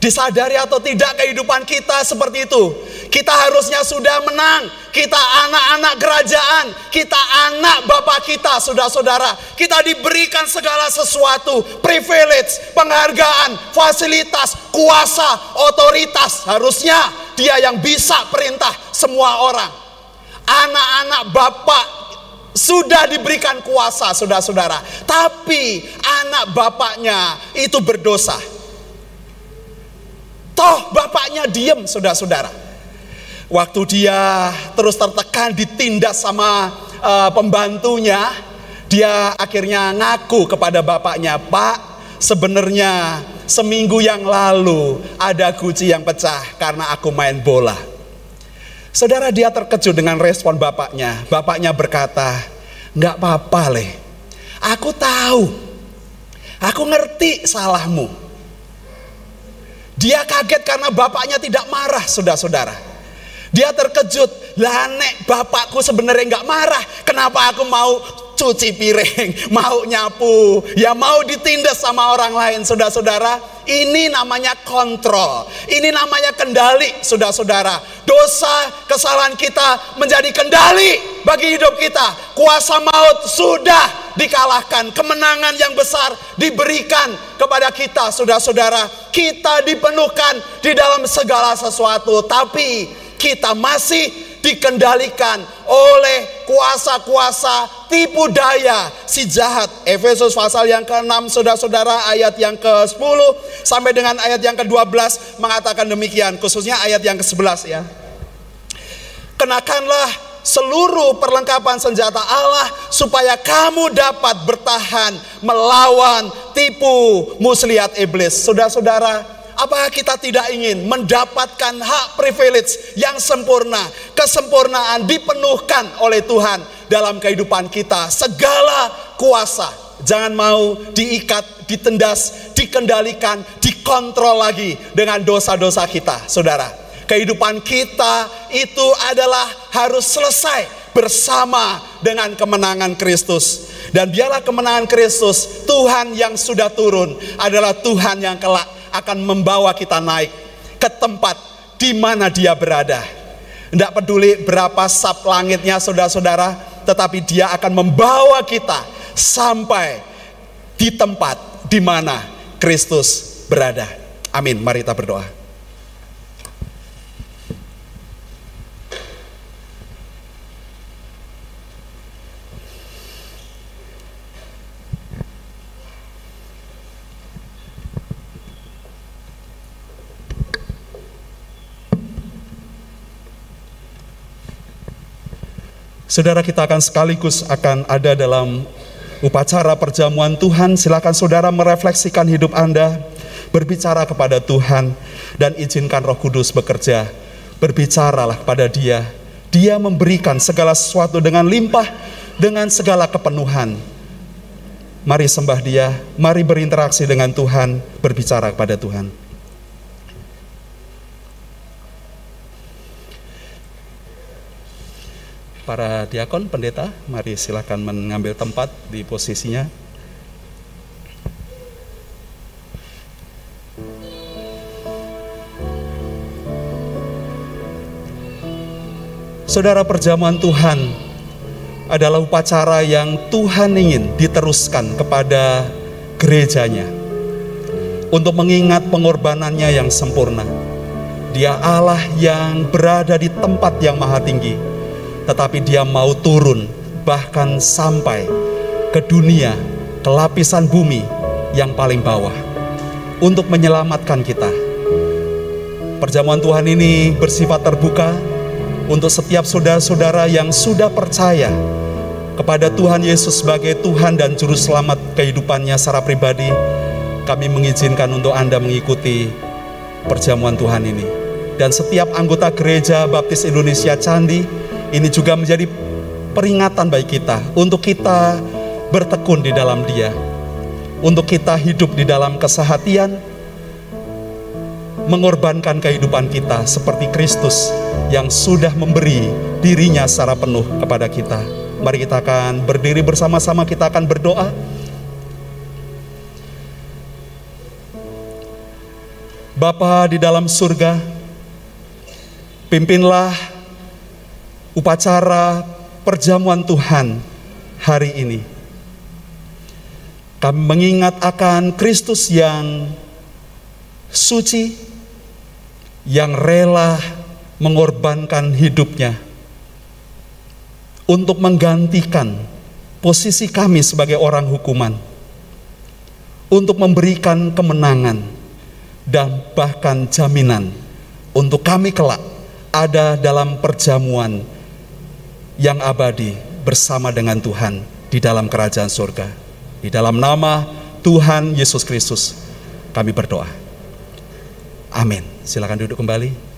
Disadari atau tidak kehidupan kita seperti itu. Kita harusnya sudah menang. Kita anak-anak kerajaan. Kita anak bapak kita, saudara-saudara. Kita diberikan segala sesuatu. Privilege, penghargaan, fasilitas, kuasa, otoritas. Harusnya dia yang bisa perintah semua orang. Anak-anak bapak sudah diberikan kuasa saudara-saudara. Tapi anak bapaknya itu berdosa Toh bapaknya diem saudara-saudara. Waktu dia terus tertekan ditindas sama uh, pembantunya, dia akhirnya ngaku kepada bapaknya, "Pak, sebenarnya seminggu yang lalu ada guci yang pecah karena aku main bola. Saudara dia terkejut dengan respon bapaknya. Bapaknya berkata, nggak apa-apa leh. Aku tahu, aku ngerti salahmu. Dia kaget karena bapaknya tidak marah, saudara-saudara. Dia terkejut, lah nek bapakku sebenarnya nggak marah, kenapa aku mau cuci piring, [laughs] mau nyapu, ya mau ditindas sama orang lain, saudara-saudara. Ini namanya kontrol, ini namanya kendali, saudara-saudara. Dosa, kesalahan kita menjadi kendali bagi hidup kita. Kuasa maut sudah dikalahkan, kemenangan yang besar diberikan kepada kita, saudara-saudara. Kita dipenuhkan di dalam segala sesuatu, tapi kita masih dikendalikan oleh kuasa-kuasa tipu daya si jahat. Efesus pasal yang ke-6 saudara-saudara ayat yang ke-10 sampai dengan ayat yang ke-12 mengatakan demikian khususnya ayat yang ke-11 ya. Kenakanlah seluruh perlengkapan senjata Allah supaya kamu dapat bertahan melawan tipu muslihat iblis. Saudara-saudara, Apakah kita tidak ingin mendapatkan hak privilege yang sempurna, kesempurnaan dipenuhkan oleh Tuhan dalam kehidupan kita, segala kuasa. Jangan mau diikat, ditendas, dikendalikan, dikontrol lagi dengan dosa-dosa kita, saudara. Kehidupan kita itu adalah harus selesai bersama dengan kemenangan Kristus. Dan biarlah kemenangan Kristus, Tuhan yang sudah turun adalah Tuhan yang kelak akan membawa kita naik ke tempat di mana dia berada. Tidak peduli berapa sap langitnya saudara-saudara, tetapi dia akan membawa kita sampai di tempat di mana Kristus berada. Amin. Mari kita berdoa. Saudara kita akan sekaligus akan ada dalam upacara perjamuan Tuhan. Silakan saudara merefleksikan hidup Anda, berbicara kepada Tuhan dan izinkan Roh Kudus bekerja. Berbicaralah pada Dia. Dia memberikan segala sesuatu dengan limpah, dengan segala kepenuhan. Mari sembah Dia, mari berinteraksi dengan Tuhan, berbicara kepada Tuhan. Para diakon, pendeta, mari silakan mengambil tempat di posisinya. Saudara perjamuan Tuhan adalah upacara yang Tuhan ingin diteruskan kepada gerejanya untuk mengingat pengorbanannya yang sempurna. Dia Allah yang berada di tempat yang maha tinggi tetapi dia mau turun bahkan sampai ke dunia, ke lapisan bumi yang paling bawah untuk menyelamatkan kita. Perjamuan Tuhan ini bersifat terbuka untuk setiap saudara-saudara yang sudah percaya kepada Tuhan Yesus sebagai Tuhan dan Juru Selamat kehidupannya secara pribadi. Kami mengizinkan untuk Anda mengikuti perjamuan Tuhan ini. Dan setiap anggota gereja Baptis Indonesia Candi ini juga menjadi peringatan bagi kita untuk kita bertekun di dalam Dia, untuk kita hidup di dalam kesehatian, mengorbankan kehidupan kita seperti Kristus yang sudah memberi dirinya secara penuh kepada kita. Mari kita akan berdiri bersama-sama, kita akan berdoa. Bapa di dalam surga, pimpinlah upacara perjamuan Tuhan hari ini. Kami mengingat akan Kristus yang suci, yang rela mengorbankan hidupnya untuk menggantikan posisi kami sebagai orang hukuman, untuk memberikan kemenangan dan bahkan jaminan untuk kami kelak ada dalam perjamuan yang abadi bersama dengan Tuhan di dalam kerajaan surga. Di dalam nama Tuhan Yesus Kristus, kami berdoa. Amin. Silakan duduk kembali.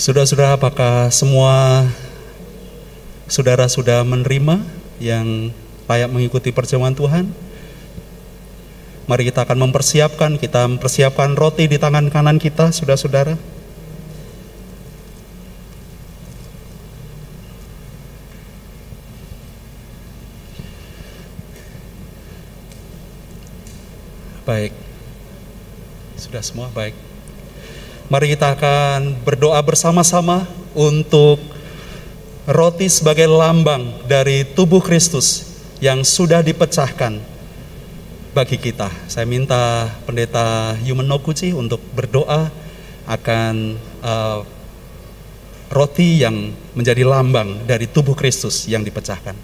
Saudara-saudara, apakah semua saudara sudah menerima yang layak mengikuti perjamuan Tuhan? Mari kita akan mempersiapkan, kita mempersiapkan roti di tangan kanan kita, saudara-saudara. Baik, sudah semua baik. Mari kita akan berdoa bersama-sama untuk roti sebagai lambang dari tubuh Kristus yang sudah dipecahkan bagi kita. Saya minta pendeta Yumen untuk berdoa akan uh, roti yang menjadi lambang dari tubuh Kristus yang dipecahkan.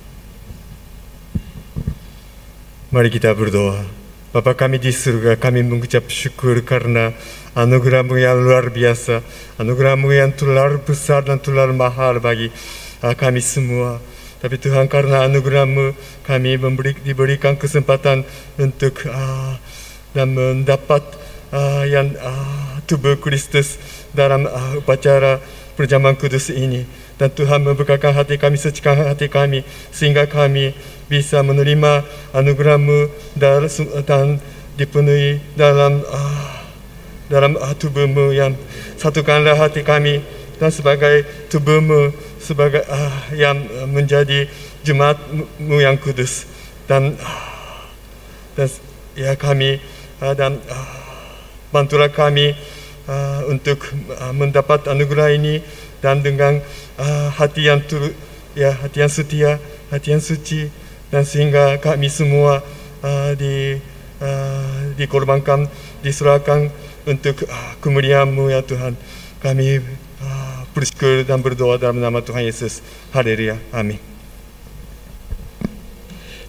Mari kita berdoa. Bapa kami di surga, kami mengucap syukur karena anugerahmu yang luar biasa, anugerahmu yang terlalu besar dan terlalu mahal bagi uh, kami semua. Tapi Tuhan karena anugerahmu kami memberi, diberikan kesempatan untuk uh, dan mendapat uh, yang uh, tubuh Kristus dalam uh, upacara perjamuan kudus ini. Dan Tuhan membukakan hati kami, sucikan hati kami sehingga kami bisa menerima anugerahmu dan, dan dipenuhi dalam uh, dalam uh, tubuhmu yang satukanlah hati kami dan sebagai tubuhmu sebagai uh, yang menjadi jemaatmu yang kudus. Dan dan ya kami dan uh, bantulah kami untuk mendapat anugerah ini dan dengan hati yang tu, ya hati yang setia, hati yang suci dan sehingga kami semua uh, di uh, dikorbankan, diserahkan untuk uh, kemuliaan-Mu ya Tuhan. Kami uh, bersyukur dan berdoa dalam nama Tuhan Yesus. Haleluya. Amin.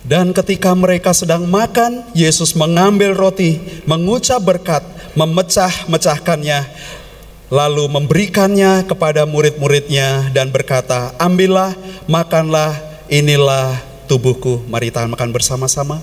Dan ketika mereka sedang makan, Yesus mengambil roti, mengucap berkat, memecah-mecahkannya, lalu memberikannya kepada murid-muridnya dan berkata, "Ambillah, makanlah, inilah tubuhku." Mari kita makan bersama-sama.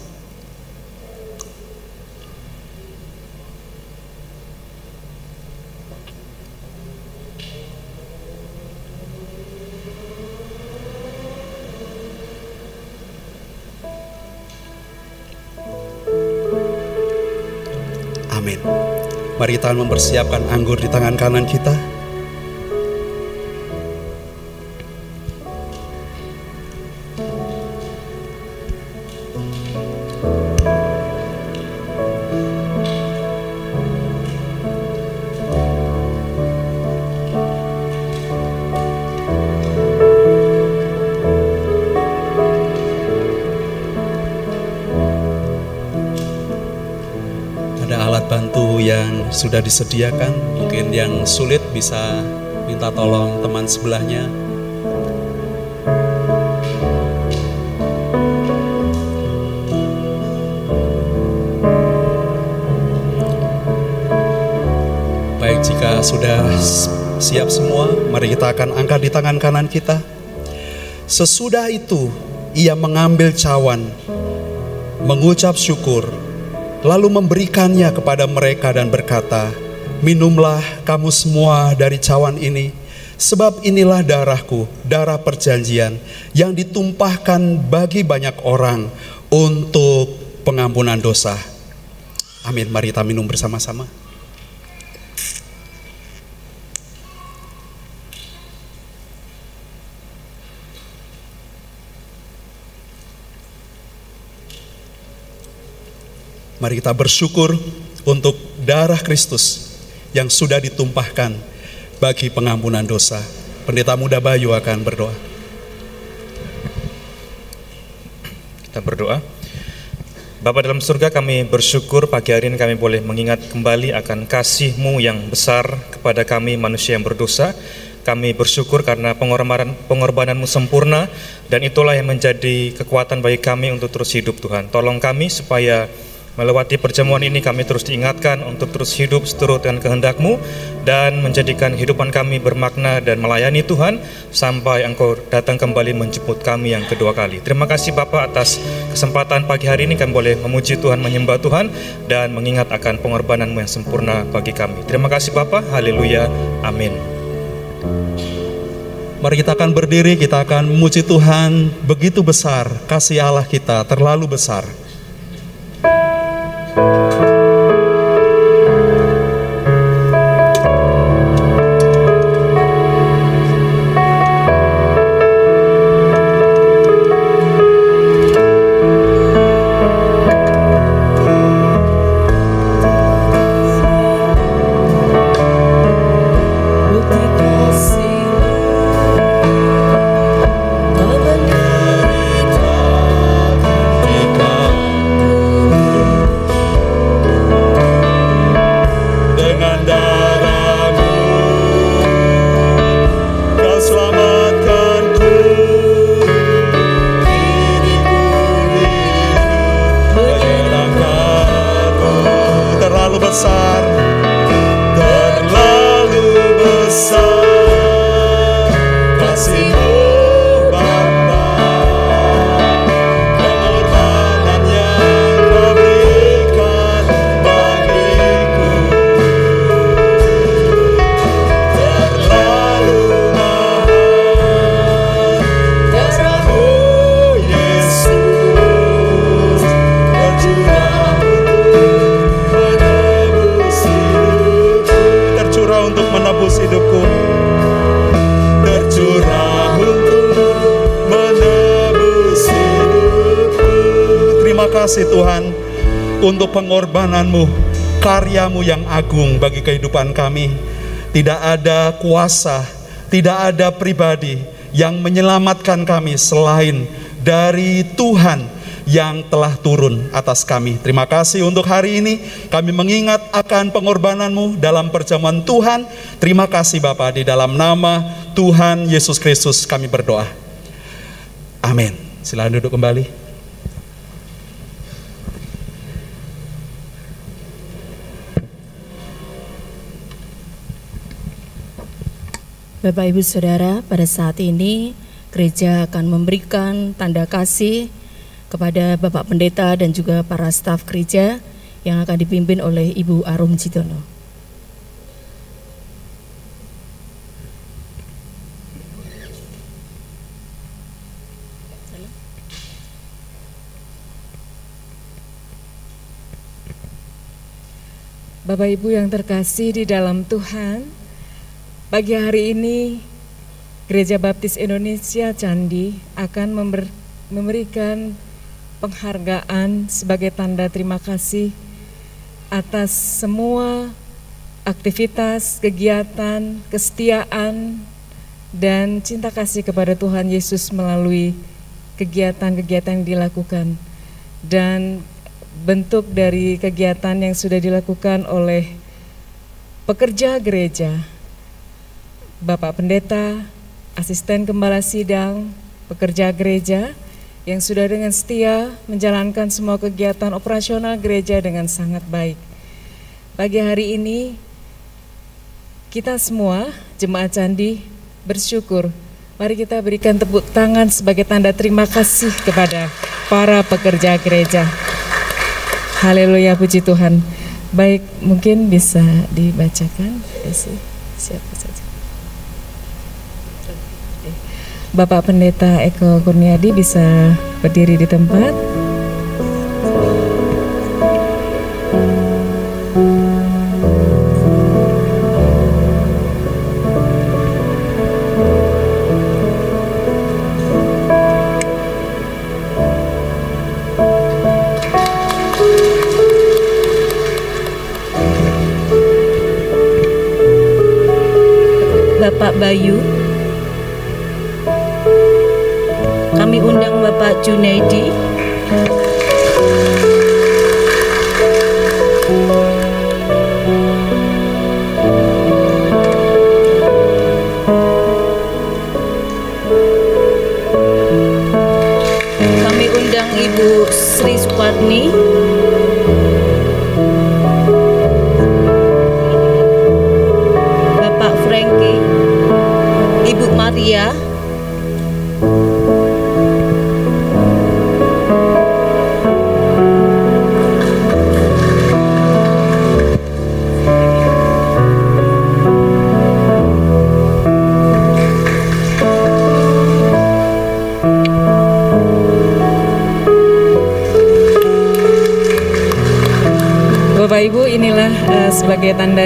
Kita mempersiapkan anggur di tangan kanan kita. Alat bantu yang sudah disediakan, mungkin yang sulit bisa minta tolong teman sebelahnya. Baik, jika sudah siap semua, mari kita akan angkat di tangan kanan kita. Sesudah itu, ia mengambil cawan, mengucap syukur, lalu memberikannya kepada mereka dan berkata, Minumlah kamu semua dari cawan ini, sebab inilah darahku, darah perjanjian, yang ditumpahkan bagi banyak orang untuk pengampunan dosa. Amin, mari kita minum bersama-sama. Mari kita bersyukur untuk darah Kristus yang sudah ditumpahkan bagi pengampunan dosa. Pendeta Muda Bayu akan berdoa. Kita berdoa. Bapa dalam surga kami bersyukur pagi hari ini kami boleh mengingat kembali akan kasih-Mu yang besar kepada kami manusia yang berdosa. Kami bersyukur karena pengorbanan pengorbananmu sempurna dan itulah yang menjadi kekuatan bagi kami untuk terus hidup Tuhan. Tolong kami supaya melewati perjamuan ini kami terus diingatkan untuk terus hidup seturut dengan kehendak-Mu dan menjadikan kehidupan kami bermakna dan melayani Tuhan sampai Engkau datang kembali menjemput kami yang kedua kali. Terima kasih Bapak atas kesempatan pagi hari ini kami boleh memuji Tuhan, menyembah Tuhan dan mengingat akan pengorbanan-Mu yang sempurna bagi kami. Terima kasih Bapak. Haleluya. Amin. Mari kita akan berdiri, kita akan memuji Tuhan. Begitu besar kasih Allah kita, terlalu besar. Thank you. Untuk pengorbananmu, karyamu yang agung bagi kehidupan kami. Tidak ada kuasa, tidak ada pribadi yang menyelamatkan kami selain dari Tuhan yang telah turun atas kami. Terima kasih untuk hari ini. Kami mengingat akan pengorbananmu dalam perjamuan Tuhan. Terima kasih Bapak di dalam nama Tuhan Yesus Kristus kami berdoa. Amin. Silakan duduk kembali. Bapak Ibu Saudara, pada saat ini gereja akan memberikan tanda kasih kepada Bapak Pendeta dan juga para staf gereja yang akan dipimpin oleh Ibu Arum Jidono. Bapak Ibu yang terkasih di dalam Tuhan, pagi hari ini Gereja Baptis Indonesia Candi akan member, memberikan penghargaan sebagai tanda terima kasih atas semua aktivitas, kegiatan, kesetiaan, dan cinta kasih kepada Tuhan Yesus melalui kegiatan-kegiatan yang dilakukan. Dan bentuk dari kegiatan yang sudah dilakukan oleh pekerja gereja, Bapak Pendeta, asisten gembala sidang, pekerja gereja yang sudah dengan setia menjalankan semua kegiatan operasional gereja dengan sangat baik. Pagi hari ini kita semua jemaat candi bersyukur. Mari kita berikan tepuk tangan sebagai tanda terima kasih kepada para pekerja gereja. Haleluya, puji Tuhan. Baik, mungkin bisa dibacakan. Siapa saja. Bapak Pendeta Eko Kurniadi bisa berdiri di tempat.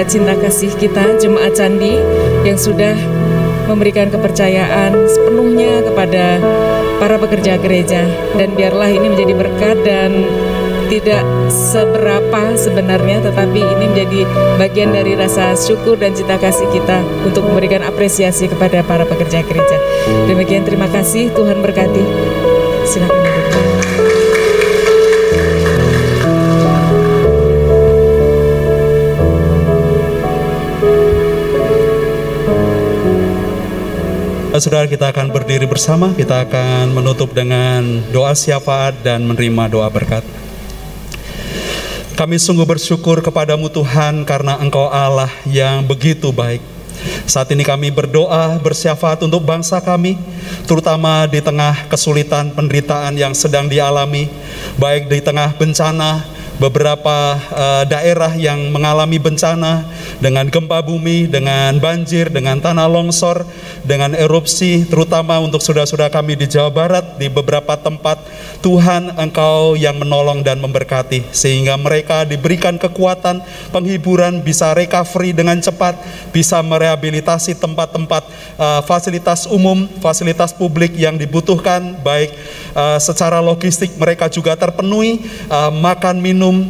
Cinta kasih kita jemaat candi yang sudah memberikan kepercayaan sepenuhnya kepada para pekerja gereja dan biarlah ini menjadi berkat dan tidak seberapa sebenarnya tetapi ini menjadi bagian dari rasa syukur dan cinta kasih kita untuk memberikan apresiasi kepada para pekerja gereja. Demikian terima kasih Tuhan berkati. Silakan duduk. Saudara kita akan berdiri bersama, kita akan menutup dengan doa syafaat dan menerima doa berkat. Kami sungguh bersyukur kepadamu Tuhan karena Engkau Allah yang begitu baik. Saat ini kami berdoa bersyafaat untuk bangsa kami, terutama di tengah kesulitan penderitaan yang sedang dialami, baik di tengah bencana, beberapa uh, daerah yang mengalami bencana dengan gempa bumi, dengan banjir, dengan tanah longsor, dengan erupsi, terutama untuk saudara-saudara kami di Jawa Barat, di beberapa tempat. Tuhan, Engkau yang menolong dan memberkati, sehingga mereka diberikan kekuatan, penghiburan, bisa recovery dengan cepat, bisa merehabilitasi tempat-tempat uh, fasilitas umum, fasilitas publik yang dibutuhkan, baik uh, secara logistik mereka juga terpenuhi, uh, makan minum 宫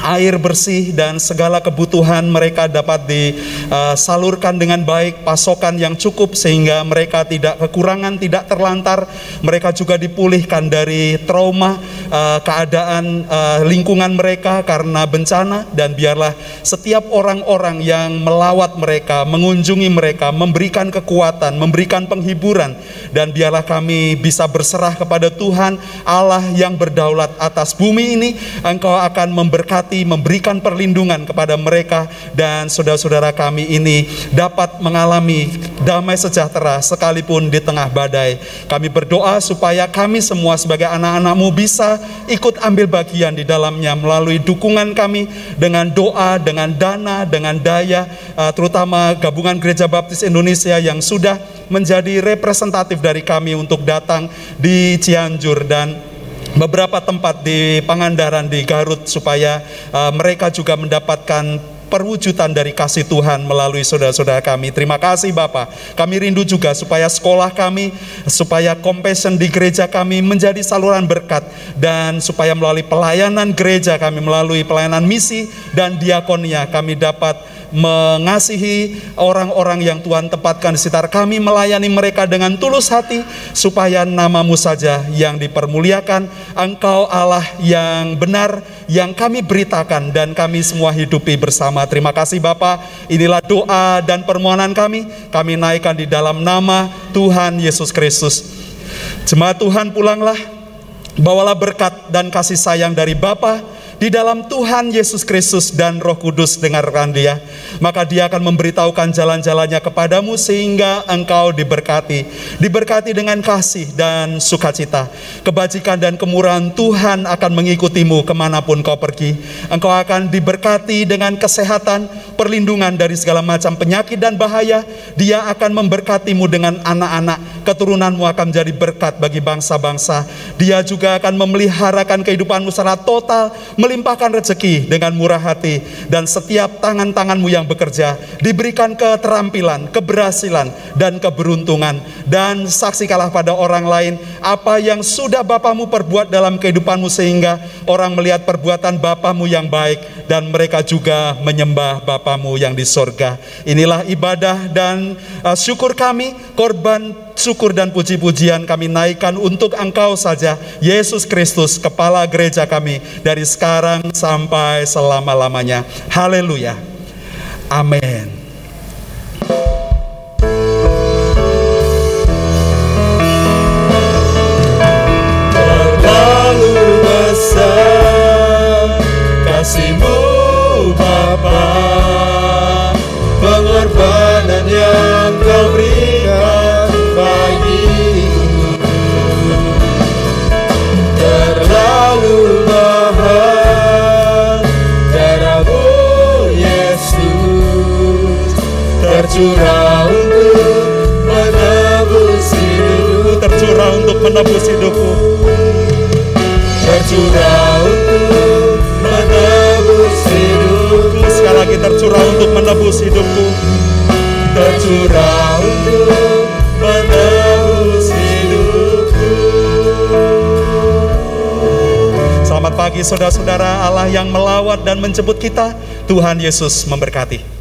air bersih dan segala kebutuhan mereka dapat disalurkan dengan baik, pasokan yang cukup sehingga mereka tidak kekurangan, tidak terlantar. Mereka juga dipulihkan dari trauma uh, keadaan uh, lingkungan mereka karena bencana dan biarlah setiap orang-orang yang melawat mereka, mengunjungi mereka, memberikan kekuatan, memberikan penghiburan dan biarlah kami bisa berserah kepada Tuhan Allah yang berdaulat atas bumi ini. Engkau akan memberkati memberkati, memberikan perlindungan kepada mereka dan saudara-saudara kami ini dapat mengalami damai sejahtera sekalipun di tengah badai. Kami berdoa supaya kami semua sebagai anak-anakmu bisa ikut ambil bagian di dalamnya melalui dukungan kami dengan doa, dengan dana, dengan daya, eh, terutama gabungan Gereja Baptis Indonesia yang sudah menjadi representatif dari kami untuk datang di Cianjur dan beberapa tempat di Pangandaran di Garut supaya uh, mereka juga mendapatkan perwujudan dari kasih Tuhan melalui saudara-saudara kami. Terima kasih Bapak. Kami rindu juga supaya sekolah kami, supaya compassion di gereja kami menjadi saluran berkat dan supaya melalui pelayanan gereja kami, melalui pelayanan misi dan diakonia kami dapat mengasihi orang-orang yang Tuhan tempatkan di sekitar kami, melayani mereka dengan tulus hati, supaya namamu saja yang dipermuliakan, Engkau Allah yang benar, yang kami beritakan dan kami semua hidupi bersama. Terima kasih Bapak, inilah doa dan permohonan kami, kami naikkan di dalam nama Tuhan Yesus Kristus. Jemaat Tuhan pulanglah, bawalah berkat dan kasih sayang dari Bapa, di dalam Tuhan Yesus Kristus dan Roh Kudus dengarkan dia, maka dia akan memberitahukan jalan-jalannya kepadamu sehingga engkau diberkati, diberkati dengan kasih dan sukacita. Kebajikan dan kemurahan Tuhan akan mengikutimu ke mana pun kau pergi. Engkau akan diberkati dengan kesehatan, perlindungan dari segala macam penyakit dan bahaya. Dia akan memberkatimu dengan anak-anak, keturunanmu akan menjadi berkat bagi bangsa-bangsa. Dia juga akan memeliharakan kehidupanmu secara total, melimpahkan rezeki dengan murah hati dan setiap tangan-tanganmu yang bekerja diberikan keterampilan, keberhasilan dan keberuntungan dan saksikanlah pada orang lain apa yang sudah Bapamu perbuat dalam kehidupanmu sehingga orang melihat perbuatan Bapamu yang baik dan mereka juga menyembah Bapamu yang di sorga. Inilah ibadah dan uh, syukur kami, korban syukur dan puji-pujian kami naikkan untuk Engkau saja, Yesus Kristus, Kepala Gereja kami, dari sekarang sampai selama-lamanya. Haleluya. Amin. Tercurah untuk menebus hidupku. Tercurah untuk menebus hidupku. Tercurah untuk menebus hidupku. Sekali lagi tercurah untuk menebus hidupku. Tercurah untuk menebus hidupku. Selamat pagi saudara-saudara Allah yang melawat dan menjemput kita. Tuhan Yesus memberkati